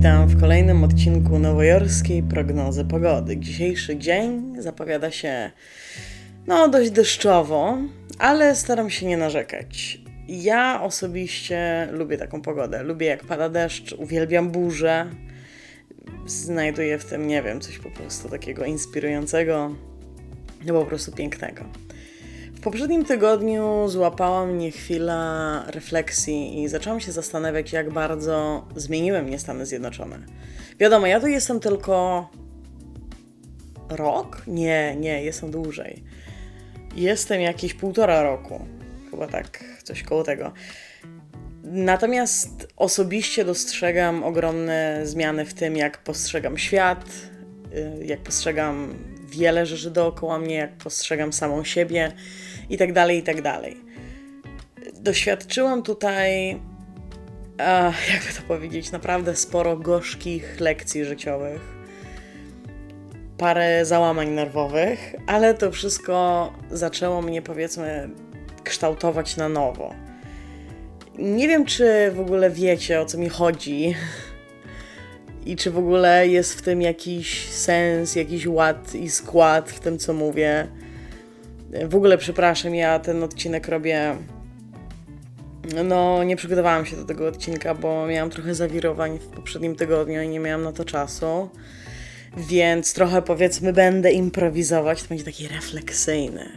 Witam, w kolejnym odcinku nowojorskiej prognozy pogody. Dzisiejszy dzień zapowiada się no dość deszczowo, ale staram się nie narzekać. Ja osobiście lubię taką pogodę. Lubię jak pada deszcz, uwielbiam burze. Znajduję w tym, nie wiem, coś po prostu takiego inspirującego, no po prostu pięknego. W poprzednim tygodniu złapała mnie chwila refleksji i zaczęłam się zastanawiać, jak bardzo zmieniły mnie Stany Zjednoczone. Wiadomo, ja tu jestem tylko rok? Nie, nie, jestem dłużej. Jestem jakieś półtora roku. Chyba tak, coś koło tego. Natomiast osobiście dostrzegam ogromne zmiany w tym, jak postrzegam świat, y, jak postrzegam wiele rzeczy dookoła mnie, jak postrzegam samą siebie i tak dalej, i tak dalej. Doświadczyłam tutaj, jakby to powiedzieć, naprawdę sporo gorzkich lekcji życiowych, parę załamań nerwowych, ale to wszystko zaczęło mnie, powiedzmy, kształtować na nowo. Nie wiem, czy w ogóle wiecie, o co mi chodzi. I czy w ogóle jest w tym jakiś sens, jakiś ład i skład w tym, co mówię. W ogóle przepraszam, ja ten odcinek robię. No, nie przygotowałam się do tego odcinka, bo miałam trochę zawirowań w poprzednim tygodniu i nie miałam na to czasu. Więc trochę powiedzmy będę improwizować. To będzie taki refleksyjny.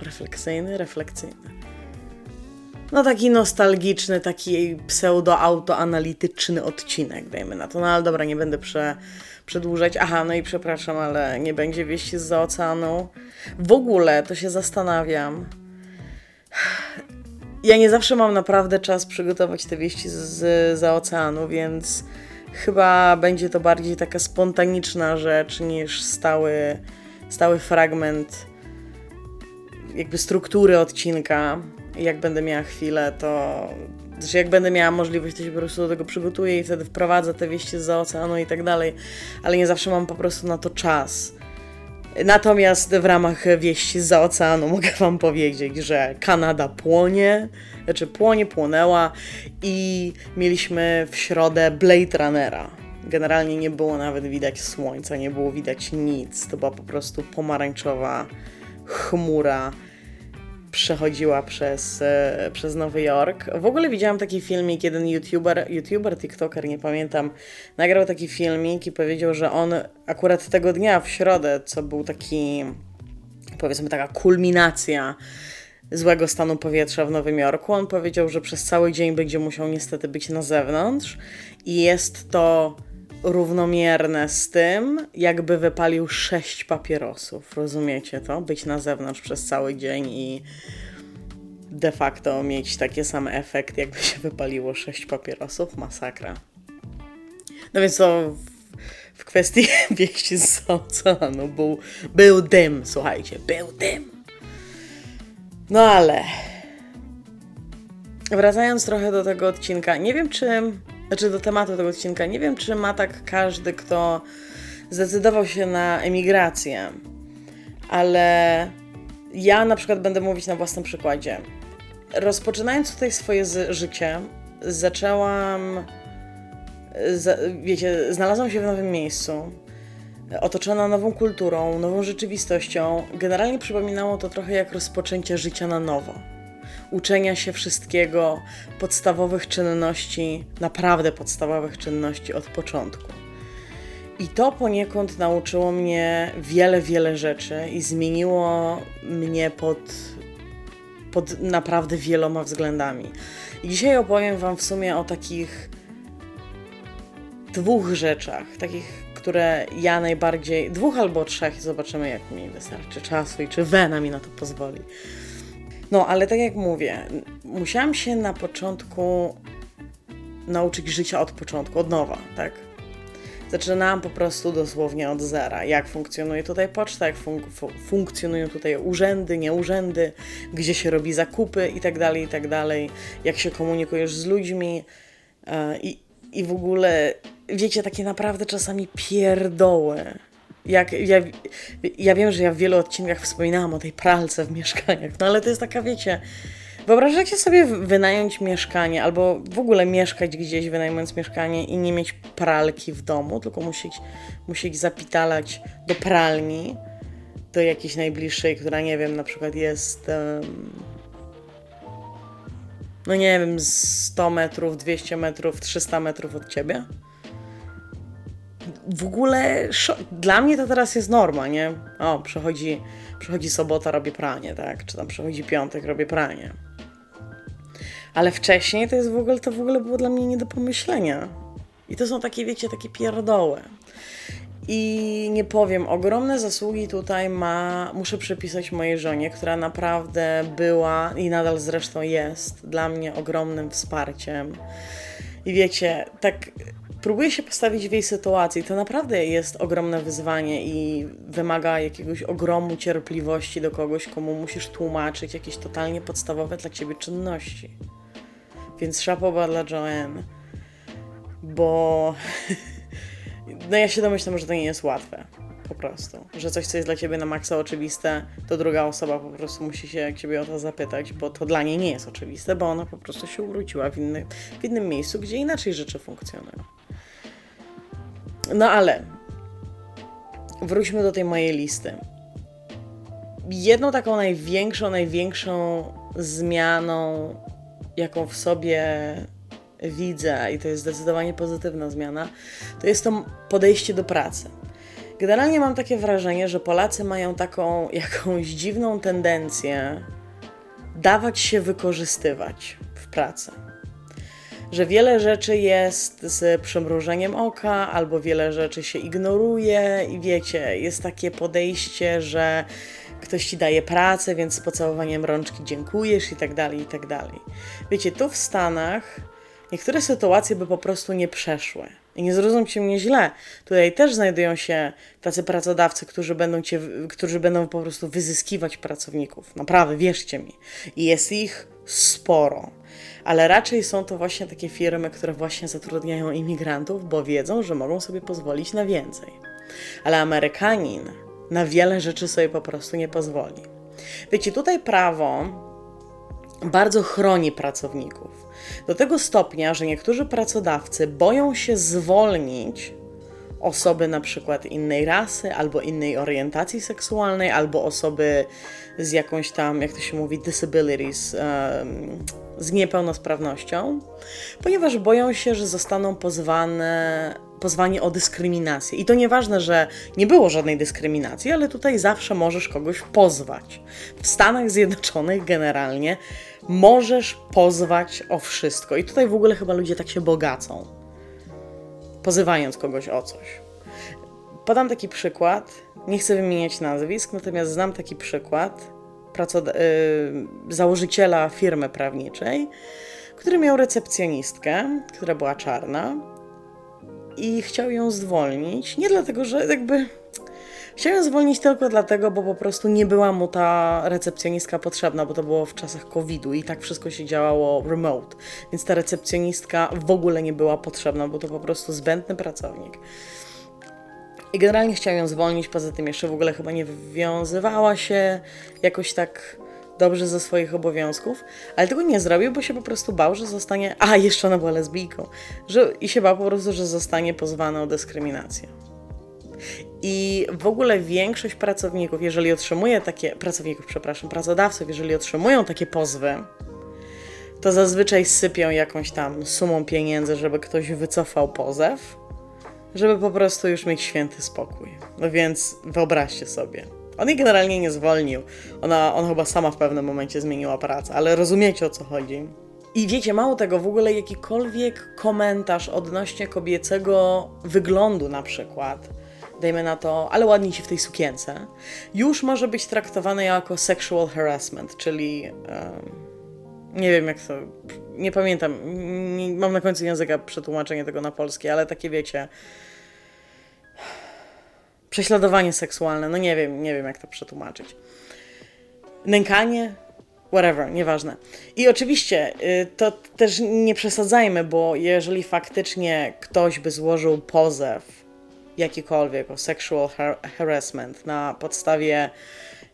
Refleksyjny? Refleksyjny. No taki nostalgiczny, taki pseudo-autoanalityczny odcinek, dajmy na to. No ale dobra, nie będę prze, przedłużać. Aha, no i przepraszam, ale nie będzie wieści z oceanu. W ogóle to się zastanawiam. Ja nie zawsze mam naprawdę czas przygotować te wieści z, z oceanu, więc chyba będzie to bardziej taka spontaniczna rzecz niż stały, stały fragment jakby struktury odcinka. Jak będę miała chwilę, to znaczy, jak będę miała możliwość, to się po prostu do tego przygotuję i wtedy wprowadzę te wieści z oceanu i tak dalej, ale nie zawsze mam po prostu na to czas. Natomiast w ramach wieści z oceanu mogę Wam powiedzieć, że Kanada płonie, znaczy płonie, płonęła i mieliśmy w środę Blade Runnera. Generalnie nie było nawet widać słońca, nie było widać nic. To była po prostu pomarańczowa chmura przechodziła przez, e, przez Nowy Jork. W ogóle widziałam taki filmik, jeden youtuber, youtuber, tiktoker, nie pamiętam, nagrał taki filmik i powiedział, że on akurat tego dnia, w środę, co był taki, powiedzmy taka kulminacja złego stanu powietrza w Nowym Jorku, on powiedział, że przez cały dzień będzie musiał niestety być na zewnątrz i jest to równomierne z tym, jakby wypalił sześć papierosów. Rozumiecie to? Być na zewnątrz przez cały dzień i de facto mieć taki sam efekt, jakby się wypaliło sześć papierosów. Masakra. No więc to w, w kwestii wieści z oceanu był, był dym, słuchajcie, był dym. No ale wracając trochę do tego odcinka, nie wiem czy znaczy do tematu tego odcinka. Nie wiem, czy ma tak każdy, kto zdecydował się na emigrację, ale ja na przykład będę mówić na własnym przykładzie. Rozpoczynając tutaj swoje życie, zaczęłam. wiecie, znalazłam się w nowym miejscu, otoczona nową kulturą, nową rzeczywistością. Generalnie przypominało to trochę jak rozpoczęcie życia na nowo uczenia się wszystkiego, podstawowych czynności, naprawdę podstawowych czynności od początku. I to poniekąd nauczyło mnie wiele, wiele rzeczy i zmieniło mnie pod, pod naprawdę wieloma względami. I dzisiaj opowiem Wam w sumie o takich dwóch rzeczach, takich, które ja najbardziej, dwóch albo trzech, zobaczymy jak mi wystarczy czasu i czy Wena mi na to pozwoli. No, ale tak jak mówię, musiałam się na początku nauczyć życia od początku, od nowa, tak? Zaczynałam po prostu dosłownie od zera. Jak funkcjonuje tutaj poczta, jak fun funkcjonują tutaj urzędy, nie urzędy, gdzie się robi zakupy i tak dalej, i tak jak się komunikujesz z ludźmi yy, i w ogóle, wiecie, takie naprawdę czasami pierdoły jak, ja, ja wiem, że ja w wielu odcinkach wspominałam o tej pralce w mieszkaniach, no ale to jest taka, wiecie, Wyobrażacie sobie wynająć mieszkanie albo w ogóle mieszkać gdzieś, wynajmując mieszkanie i nie mieć pralki w domu, tylko musieć, musieć zapitalać do pralni, do jakiejś najbliższej, która nie wiem, na przykład jest. Um, no nie wiem, 100 metrów, 200 metrów, 300 metrów od ciebie? W ogóle dla mnie to teraz jest norma, nie? O, przychodzi, przychodzi sobota, robię pranie, tak? Czy tam przychodzi piątek, robię pranie. Ale wcześniej to jest w ogóle, to w ogóle było dla mnie nie do pomyślenia. I to są takie, wiecie, takie pierdoły. I nie powiem, ogromne zasługi tutaj ma, muszę przypisać mojej żonie, która naprawdę była i nadal zresztą jest dla mnie ogromnym wsparciem. I wiecie, tak próbuję się postawić w jej sytuacji. To naprawdę jest ogromne wyzwanie i wymaga jakiegoś ogromu cierpliwości do kogoś, komu musisz tłumaczyć jakieś totalnie podstawowe dla ciebie czynności. Więc szapoba dla Joanne, bo no ja się domyślam, że to nie jest łatwe. Po prostu. Że coś, co jest dla ciebie na maksa oczywiste, to druga osoba po prostu musi się ciebie o to zapytać, bo to dla niej nie jest oczywiste, bo ona po prostu się urodziła w, inny, w innym miejscu, gdzie inaczej rzeczy funkcjonują. No ale wróćmy do tej mojej listy. Jedną taką największą, największą zmianą, jaką w sobie widzę, i to jest zdecydowanie pozytywna zmiana, to jest to podejście do pracy. Generalnie mam takie wrażenie, że Polacy mają taką jakąś dziwną tendencję dawać się wykorzystywać w pracy. Że wiele rzeczy jest z przymrużeniem oka, albo wiele rzeczy się ignoruje, i wiecie, jest takie podejście, że ktoś ci daje pracę, więc z pocałowaniem rączki dziękujesz i tak dalej, i tak dalej. Wiecie, tu w Stanach niektóre sytuacje by po prostu nie przeszły. I nie zrozumcie mnie źle. Tutaj też znajdują się tacy pracodawcy, którzy będą, cię, którzy będą po prostu wyzyskiwać pracowników. Naprawdę, wierzcie mi. I jest ich sporo. Ale raczej są to właśnie takie firmy, które właśnie zatrudniają imigrantów, bo wiedzą, że mogą sobie pozwolić na więcej. Ale Amerykanin na wiele rzeczy sobie po prostu nie pozwoli. Wiecie, tutaj prawo bardzo chroni pracowników. Do tego stopnia, że niektórzy pracodawcy boją się zwolnić osoby na przykład innej rasy, albo innej orientacji seksualnej, albo osoby z jakąś tam, jak to się mówi, disabilities, um, z niepełnosprawnością, ponieważ boją się, że zostaną pozwane, pozwani o dyskryminację. I to nieważne, że nie było żadnej dyskryminacji, ale tutaj zawsze możesz kogoś pozwać. W Stanach Zjednoczonych generalnie możesz pozwać o wszystko. I tutaj w ogóle chyba ludzie tak się bogacą, pozywając kogoś o coś. Podam taki przykład. Nie chcę wymieniać nazwisk, natomiast znam taki przykład pracod- y, założyciela firmy prawniczej, który miał recepcjonistkę, która była czarna i chciał ją zwolnić. Nie dlatego, że jakby Chciałem zwolnić tylko dlatego, bo po prostu nie była mu ta recepcjonistka potrzebna, bo to było w czasach COVID-u i tak wszystko się działało remote. Więc ta recepcjonistka w ogóle nie była potrzebna, bo to po prostu zbędny pracownik. I generalnie chciałem ją zwolnić, poza tym jeszcze w ogóle chyba nie wywiązywała się jakoś tak dobrze ze swoich obowiązków, ale tego nie zrobił, bo się po prostu bał, że zostanie. A, jeszcze ona była lesbijką. Że, I się bał po prostu, że zostanie pozwana o dyskryminację. I w ogóle większość pracowników, jeżeli otrzymuje takie, pracowników, przepraszam, pracodawców, jeżeli otrzymują takie pozwy, to zazwyczaj sypią jakąś tam sumą pieniędzy, żeby ktoś wycofał pozew, żeby po prostu już mieć święty spokój. No więc wyobraźcie sobie. On jej generalnie nie zwolnił. Ona, on chyba sama w pewnym momencie zmieniła pracę, ale rozumiecie o co chodzi. I wiecie, mało tego, w ogóle jakikolwiek komentarz odnośnie kobiecego wyglądu na przykład, dajmy na to, ale ładnie ci w tej sukience, już może być traktowane jako sexual harassment, czyli nie wiem jak to, nie pamiętam, nie, mam na końcu języka przetłumaczenie tego na polski, ale takie wiecie, prześladowanie seksualne, no nie wiem, nie wiem jak to przetłumaczyć. Nękanie, whatever, nieważne. I oczywiście y, to też nie przesadzajmy, bo jeżeli faktycznie ktoś by złożył pozew jakikolwiek o sexual har harassment na podstawie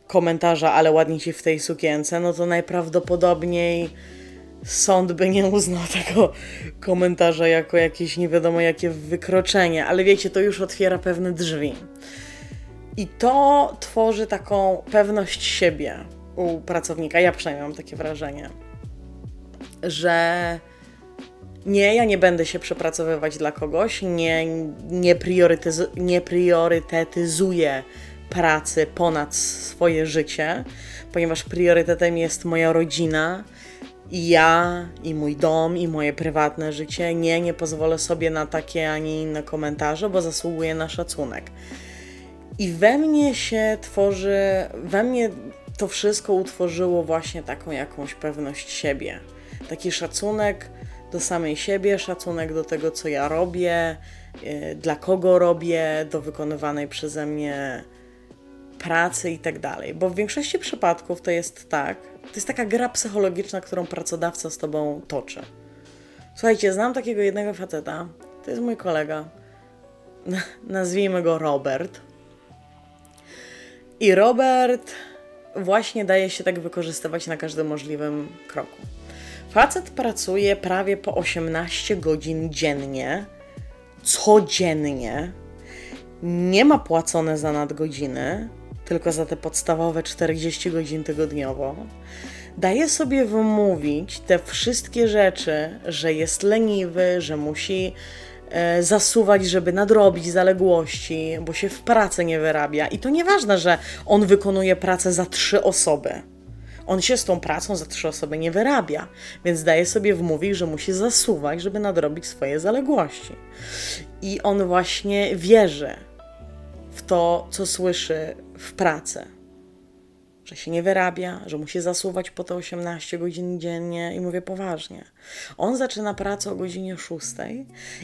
komentarza, ale ładnie ci w tej sukience, no to najprawdopodobniej sąd by nie uznał tego komentarza jako jakieś nie wiadomo jakie wykroczenie, ale wiecie, to już otwiera pewne drzwi. I to tworzy taką pewność siebie u pracownika. Ja przynajmniej mam takie wrażenie, że nie, ja nie będę się przepracowywać dla kogoś, nie, nie, priorytetyz nie priorytetyzuję pracy ponad swoje życie, ponieważ priorytetem jest moja rodzina i ja, i mój dom, i moje prywatne życie. Nie, nie pozwolę sobie na takie ani inne komentarze, bo zasługuję na szacunek. I we mnie się tworzy, we mnie to wszystko utworzyło właśnie taką jakąś pewność siebie. Taki szacunek do samej siebie, szacunek do tego, co ja robię, yy, dla kogo robię, do wykonywanej przeze mnie pracy i tak dalej. Bo w większości przypadków to jest tak, to jest taka gra psychologiczna, którą pracodawca z tobą toczy. Słuchajcie, znam takiego jednego faceta, to jest mój kolega, nazwijmy go Robert. I Robert właśnie daje się tak wykorzystywać na każdym możliwym kroku. Facet pracuje prawie po 18 godzin dziennie, codziennie, nie ma płacone za nadgodziny, tylko za te podstawowe 40 godzin tygodniowo. Daje sobie wymówić te wszystkie rzeczy, że jest leniwy, że musi e, zasuwać, żeby nadrobić zaległości, bo się w pracy nie wyrabia. I to nieważne, że on wykonuje pracę za trzy osoby. On się z tą pracą za trzy osoby nie wyrabia, więc daje sobie wmówić, że musi zasuwać, żeby nadrobić swoje zaległości. I on właśnie wierzy w to, co słyszy w pracy. Że się nie wyrabia, że musi zasuwać po te 18 godzin dziennie i mówię poważnie. On zaczyna pracę o godzinie 6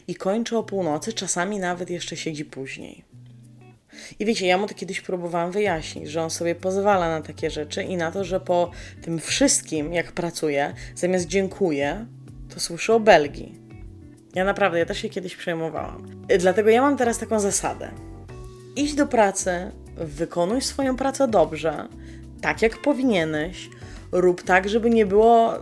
i kończy o północy, czasami nawet jeszcze siedzi później. I wiecie, ja mu to kiedyś próbowałam wyjaśnić, że on sobie pozwala na takie rzeczy i na to, że po tym wszystkim, jak pracuje, zamiast dziękuję, to słyszę o Belgii. Ja naprawdę, ja też się kiedyś przejmowałam. Dlatego ja mam teraz taką zasadę. Idź do pracy, wykonuj swoją pracę dobrze, tak jak powinieneś, rób tak, żeby nie było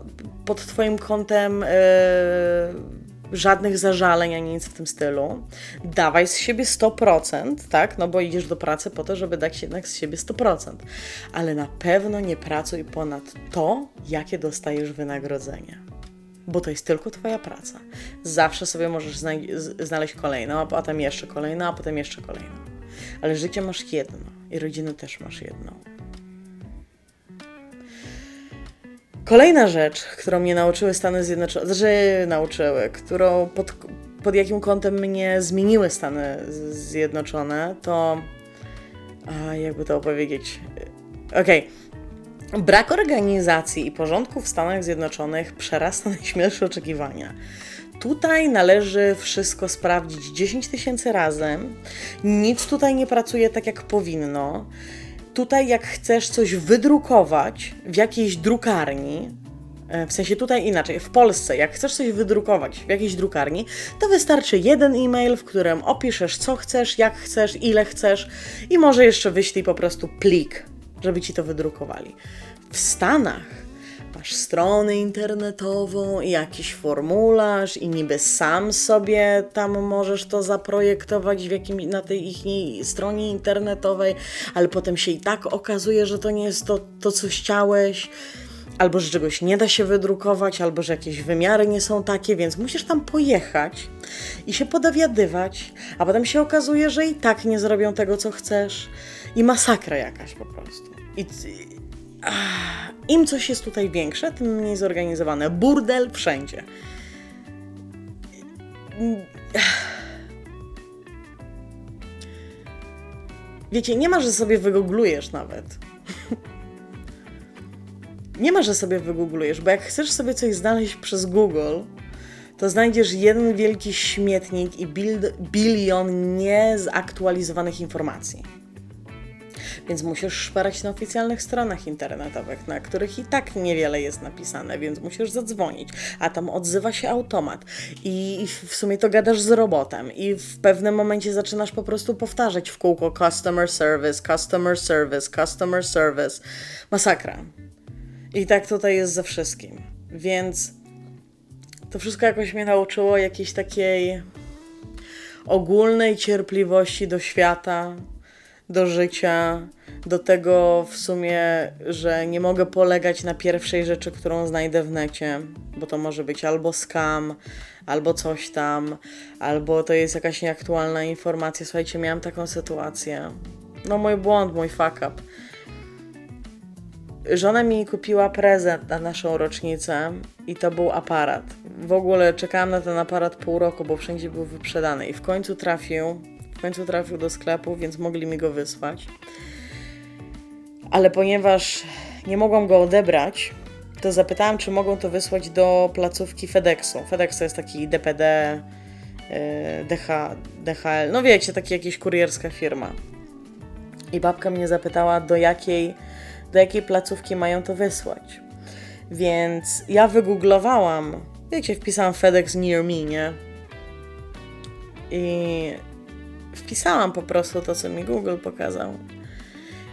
pod Twoim kątem yy, żadnych zażaleń ani nic w tym stylu. Dawaj z siebie 100%, tak? No bo idziesz do pracy po to, żeby dać jednak z siebie 100%. Ale na pewno nie pracuj ponad to, jakie dostajesz wynagrodzenie. Bo to jest tylko Twoja praca. Zawsze sobie możesz znaleźć kolejną, a potem jeszcze kolejną, a potem jeszcze kolejną ale życie masz jedno i rodzinę też masz jedną. Kolejna rzecz, którą mnie nauczyły Stany Zjednoczone, znaczy nauczyły, którą pod, pod jakim kątem mnie zmieniły Stany Zjednoczone, to a, jakby to opowiedzieć. Okej. Okay. Brak organizacji i porządku w Stanach Zjednoczonych przerasta najśmielsze oczekiwania. Tutaj należy wszystko sprawdzić 10 tysięcy razy. Nic tutaj nie pracuje tak, jak powinno. Tutaj, jak chcesz coś wydrukować w jakiejś drukarni, e, w sensie tutaj inaczej, w Polsce, jak chcesz coś wydrukować w jakiejś drukarni, to wystarczy jeden e-mail, w którym opiszesz, co chcesz, jak chcesz, ile chcesz i może jeszcze wyślij po prostu plik, żeby ci to wydrukowali. W Stanach masz stronę internetową i jakiś formularz i niby sam sobie tam możesz to zaprojektować w jakim, na tej ich stronie internetowej, ale potem się i tak okazuje, że to nie jest to, to co chciałeś albo że czegoś nie da się wydrukować, albo że jakieś wymiary nie są takie, więc musisz tam pojechać i się podowiadywać, a potem się okazuje, że i tak nie zrobią tego, co chcesz i masakra jakaś po prostu. I, im coś jest tutaj większe, tym mniej zorganizowane. Burdel wszędzie. Wiecie, nie ma, że sobie wygooglujesz nawet. nie ma, że sobie wygooglujesz, bo jak chcesz sobie coś znaleźć przez Google, to znajdziesz jeden wielki śmietnik i bil bilion niezaktualizowanych informacji. Więc musisz szperać na oficjalnych stronach internetowych, na których i tak niewiele jest napisane, więc musisz zadzwonić, a tam odzywa się automat i w sumie to gadasz z robotem i w pewnym momencie zaczynasz po prostu powtarzać w kółko customer service, customer service, customer service. Masakra. I tak tutaj jest ze wszystkim. Więc to wszystko jakoś mnie nauczyło jakiejś takiej ogólnej cierpliwości do świata, do życia, do tego w sumie, że nie mogę polegać na pierwszej rzeczy, którą znajdę w necie, bo to może być albo scam, albo coś tam, albo to jest jakaś nieaktualna informacja. Słuchajcie, miałam taką sytuację. No mój błąd, mój fuck up. Żona mi kupiła prezent na naszą rocznicę i to był aparat. W ogóle czekałam na ten aparat pół roku, bo wszędzie był wyprzedany i w końcu trafił, końcu trafił do sklepu, więc mogli mi go wysłać. Ale ponieważ nie mogłam go odebrać, to zapytałam, czy mogą to wysłać do placówki FedExu. FedEx to jest taki DPD, DH, DHL, no wiecie, taki jakaś kurierska firma. I babka mnie zapytała, do jakiej do jakiej placówki mają to wysłać. Więc ja wygooglowałam, wiecie, wpisałam FedEx near me, nie? I wpisałam po prostu to, co mi Google pokazał.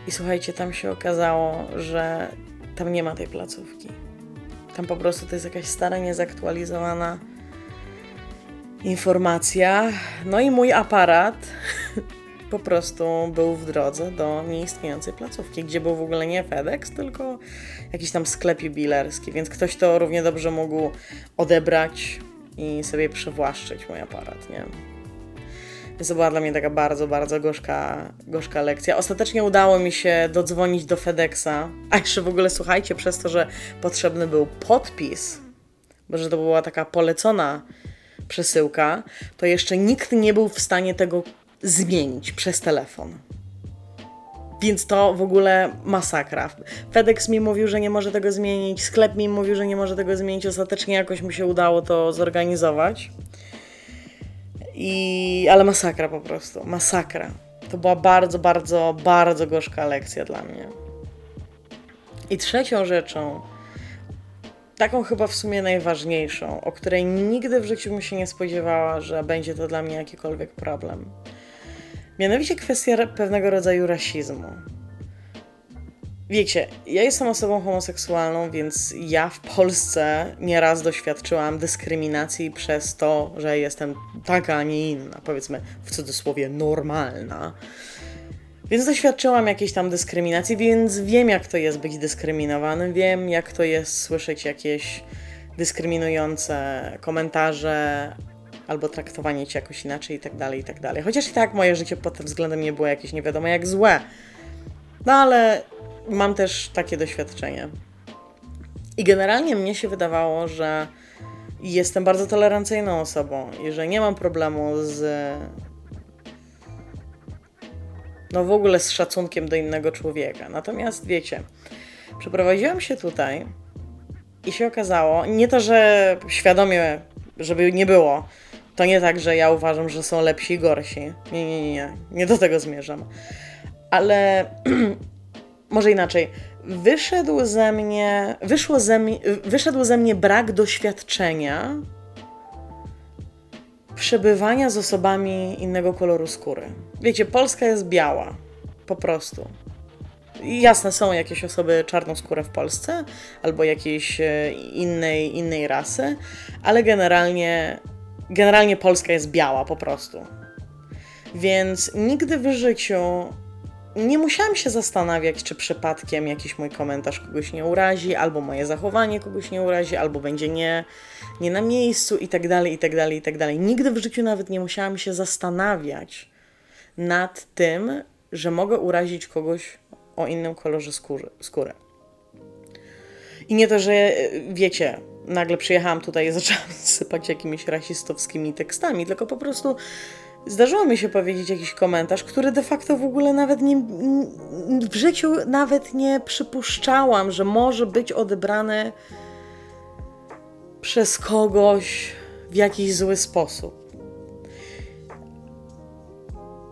I słuchajcie, tam się okazało, że tam nie ma tej placówki. Tam po prostu to jest jakaś stara, niezaktualizowana informacja. No i mój aparat po prostu był w drodze do nieistniejącej placówki, gdzie był w ogóle nie FedEx, tylko jakiś tam sklep jubilerski, więc ktoś to równie dobrze mógł odebrać i sobie przywłaszczyć mój aparat, nie? Więc to była dla mnie taka bardzo, bardzo gorzka, gorzka lekcja. Ostatecznie udało mi się dodzwonić do FedExa, a jeszcze w ogóle słuchajcie, przez to, że potrzebny był podpis, bo że to była taka polecona przesyłka, to jeszcze nikt nie był w stanie tego zmienić przez telefon. Więc to w ogóle masakra. FedEx mi mówił, że nie może tego zmienić, sklep mi mówił, że nie może tego zmienić. Ostatecznie jakoś mi się udało to zorganizować. I... Ale masakra po prostu, masakra. To była bardzo, bardzo, bardzo gorzka lekcja dla mnie. I trzecią rzeczą, taką chyba w sumie najważniejszą, o której nigdy w życiu bym się nie spodziewała, że będzie to dla mnie jakikolwiek problem Mianowicie kwestia pewnego rodzaju rasizmu. Wiecie, ja jestem osobą homoseksualną, więc ja w Polsce nieraz doświadczyłam dyskryminacji przez to, że jestem taka, a nie inna, powiedzmy w cudzysłowie normalna. Więc doświadczyłam jakiejś tam dyskryminacji, więc wiem, jak to jest być dyskryminowanym, wiem, jak to jest słyszeć jakieś dyskryminujące komentarze, albo traktowanie cię jakoś inaczej i tak dalej, i tak dalej. Chociaż i tak moje życie pod tym względem nie było jakieś nie wiadomo jak złe. No ale mam też takie doświadczenie. I generalnie mnie się wydawało, że jestem bardzo tolerancyjną osobą i że nie mam problemu z. No w ogóle z szacunkiem do innego człowieka. Natomiast wiecie, przeprowadziłam się tutaj i się okazało, nie to, że świadomie, żeby nie było, to nie tak, że ja uważam, że są lepsi i gorsi. Nie, nie, nie, nie. Nie do tego zmierzam. Ale może inaczej. Wyszedł ze mnie, wyszło ze mnie, wyszedł ze mnie brak doświadczenia przebywania z osobami innego koloru skóry. Wiecie, Polska jest biała. Po prostu. Jasne, są jakieś osoby czarnoskóre w Polsce albo jakiejś e, innej, innej rasy, ale generalnie generalnie Polska jest biała po prostu. Więc nigdy w życiu nie musiałam się zastanawiać, czy przypadkiem jakiś mój komentarz kogoś nie urazi, albo moje zachowanie kogoś nie urazi, albo będzie nie, nie na miejscu i tak dalej, i tak dalej, i tak dalej. Nigdy w życiu nawet nie musiałam się zastanawiać nad tym, że mogę urazić kogoś o innym kolorze skóry, skóry. I nie to, że wiecie, nagle przyjechałam tutaj i zaczęłam sypać jakimiś rasistowskimi tekstami, tylko po prostu zdarzyło mi się powiedzieć jakiś komentarz, który de facto w ogóle nawet nie. w życiu nawet nie przypuszczałam, że może być odebrany przez kogoś w jakiś zły sposób.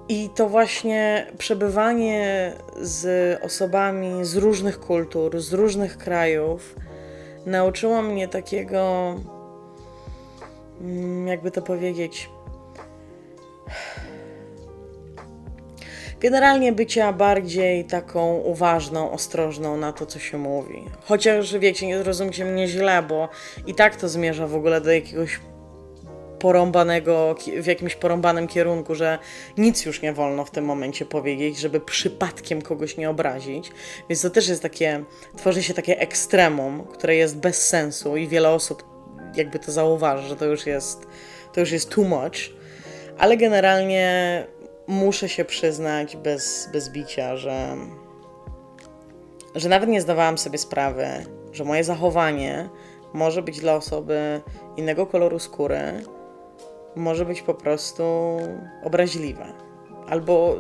I to właśnie przebywanie z osobami z różnych kultur, z różnych krajów nauczyło mnie takiego, mm, jakby to powiedzieć, generalnie bycia bardziej taką uważną, ostrożną na to, co się mówi. Chociaż wiecie, nie zrozumcie mnie źle, bo i tak to zmierza w ogóle do jakiegoś porąbanego, w jakimś porąbanym kierunku, że nic już nie wolno w tym momencie powiedzieć, żeby przypadkiem kogoś nie obrazić. Więc to też jest takie, tworzy się takie ekstremum, które jest bez sensu i wiele osób jakby to zauważy, że to już jest, to już jest too much. Ale generalnie muszę się przyznać bez, bez bicia, że, że nawet nie zdawałam sobie sprawy, że moje zachowanie może być dla osoby innego koloru skóry, może być po prostu obraźliwe. Albo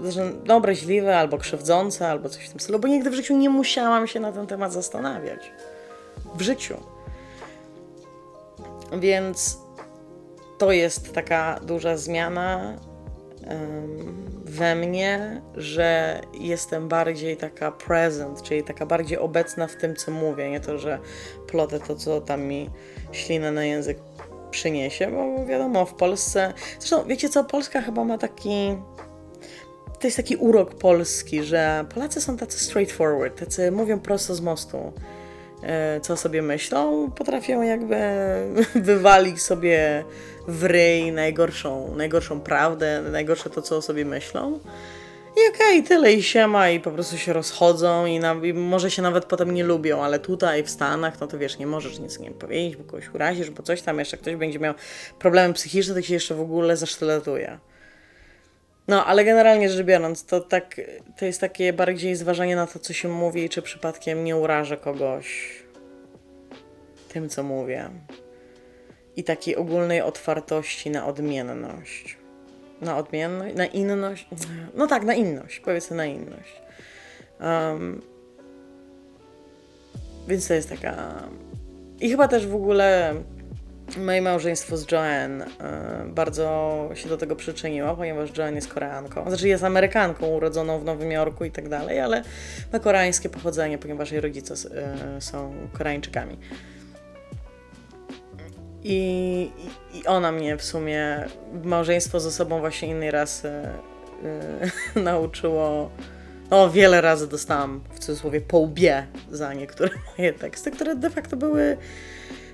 no, obraźliwe, albo krzywdzące, albo coś w tym stylu, bo nigdy w życiu nie musiałam się na ten temat zastanawiać. W życiu. Więc to jest taka duża zmiana we mnie, że jestem bardziej taka present, czyli taka bardziej obecna w tym, co mówię. Nie to, że plotę to, co tam mi ślina na język przyniesie, bo wiadomo, w Polsce. Zresztą, wiecie co, Polska chyba ma taki. To jest taki urok polski, że Polacy są tacy straightforward, tacy mówią prosto z mostu, e, co sobie myślą, potrafią jakby wywalić sobie w ryj najgorszą, najgorszą prawdę, najgorsze to, co o sobie myślą. I okej, okay, tyle i siema i po prostu się rozchodzą i, na, i, może się nawet potem nie lubią, ale tutaj w Stanach, no to wiesz, nie możesz nic nie powiedzieć, bo kogoś urazisz, bo coś tam jeszcze ktoś będzie miał problemy psychiczne, to się jeszcze w ogóle zasztyletuje. No, ale generalnie rzecz biorąc, to tak, to jest takie bardziej zważanie na to, co się mówi, czy przypadkiem nie urażę kogoś tym, co mówię. I takiej ogólnej otwartości na odmienność. Na odmienność? Na inność? No tak, na inność. Powiedzmy na inność. Um, więc to jest taka... I chyba też w ogóle moje małżeństwo z Joanne y, bardzo się do tego przyczyniło, ponieważ Joanne jest Koreanką. Znaczy jest Amerykanką urodzoną w Nowym Jorku i tak dalej, ale ma koreańskie pochodzenie, ponieważ jej rodzice y, są Koreańczykami. I, I, ona mnie w sumie, małżeństwo ze sobą właśnie innej rasy yy, nauczyło. No, wiele razy dostałam w cudzysłowie po łbie za niektóre moje teksty, które de facto były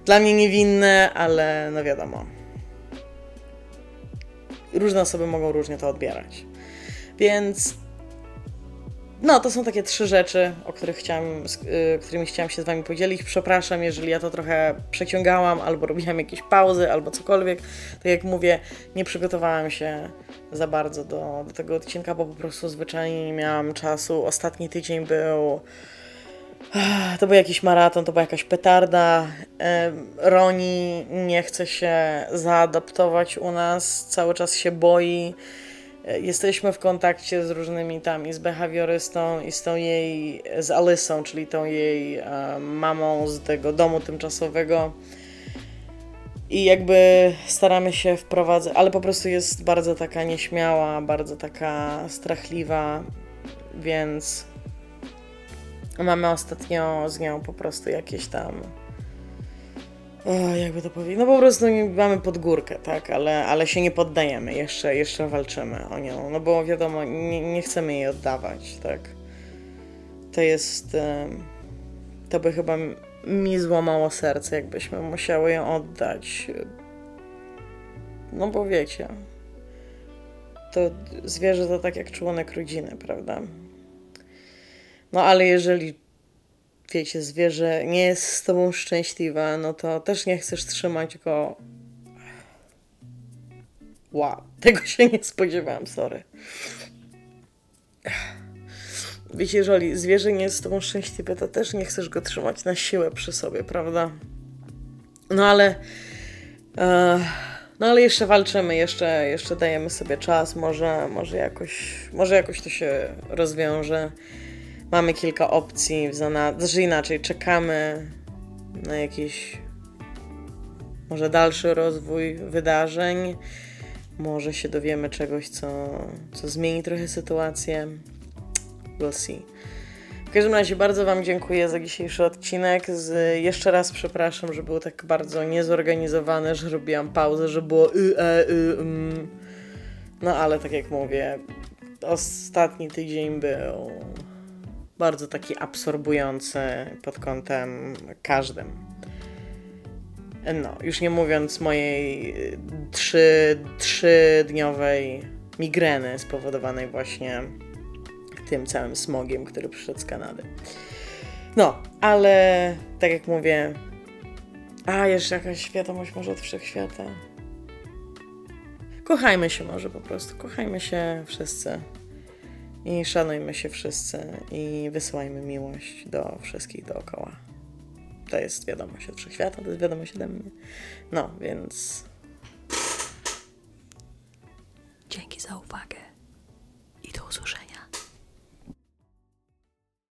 dla mnie niewinne, ale no wiadomo. Różne osoby mogą różnie to odbierać. Więc no, to są takie trzy rzeczy, o których chciałam, z y, którymi chciałam się z Wami podzielić. Przepraszam, jeżeli ja to trochę przeciągałam, albo robiłam jakieś pauzy, albo cokolwiek. Tak jak mówię, nie przygotowałam się za bardzo do, do tego odcinka, bo po prostu zwyczajnie nie miałam czasu. Ostatni tydzień był. To był jakiś maraton, to była jakaś petarda. Roni nie chce się zaadaptować u nas, cały czas się boi Jesteśmy w kontakcie z różnymi tam i z behawiorystą, i z tą jej, z Alysą, czyli tą jej e, mamą z tego domu tymczasowego. I jakby staramy się wprowadzać, ale po prostu jest bardzo taka nieśmiała, bardzo taka strachliwa, więc mamy ostatnio z nią po prostu jakieś tam o, jakby to powiedzieć, no po prostu mamy pod górkę, tak, ale, ale się nie poddajemy, jeszcze, jeszcze walczymy o nią, no bo wiadomo, nie, nie chcemy jej oddawać, tak. To jest, to by chyba mi złamało serce, jakbyśmy musiały ją oddać. No bo wiecie, to zwierzę to tak jak członek rodziny, prawda? No ale jeżeli wiecie, zwierzę nie jest z tobą szczęśliwe, no to też nie chcesz trzymać go. Wow, tego się nie spodziewałam, sorry. Wiecie, jeżeli zwierzę nie jest z tobą szczęśliwe, to też nie chcesz go trzymać na siłę przy sobie, prawda? No ale. E, no ale jeszcze walczymy, jeszcze, jeszcze dajemy sobie czas, może, może, jakoś, może jakoś to się rozwiąże mamy kilka opcji w zanadrzu, znaczy inaczej, czekamy na jakiś może dalszy rozwój wydarzeń. Może się dowiemy czegoś, co, co zmieni trochę sytuację. We'll see. W każdym razie bardzo Wam dziękuję za dzisiejszy odcinek. Z, jeszcze raz przepraszam, że był tak bardzo niezorganizowany, że robiłam pauzę, że było y, e, y, mm. No ale tak jak mówię, ostatni tydzień był bardzo taki absorbujący pod kątem każdym. No, już nie mówiąc mojej trzy, trzydniowej migreny spowodowanej właśnie tym całym smogiem, który przyszedł z Kanady. No, ale tak jak mówię, a jeszcze jakaś wiadomość może od wszechświata. Kochajmy się może po prostu, kochajmy się wszyscy i szanujmy się wszyscy i wysyłajmy miłość do wszystkich dookoła. To jest wiadomość od wszechświata, to jest wiadomość ode mnie. No, więc Dzięki za uwagę i do usłyszenia.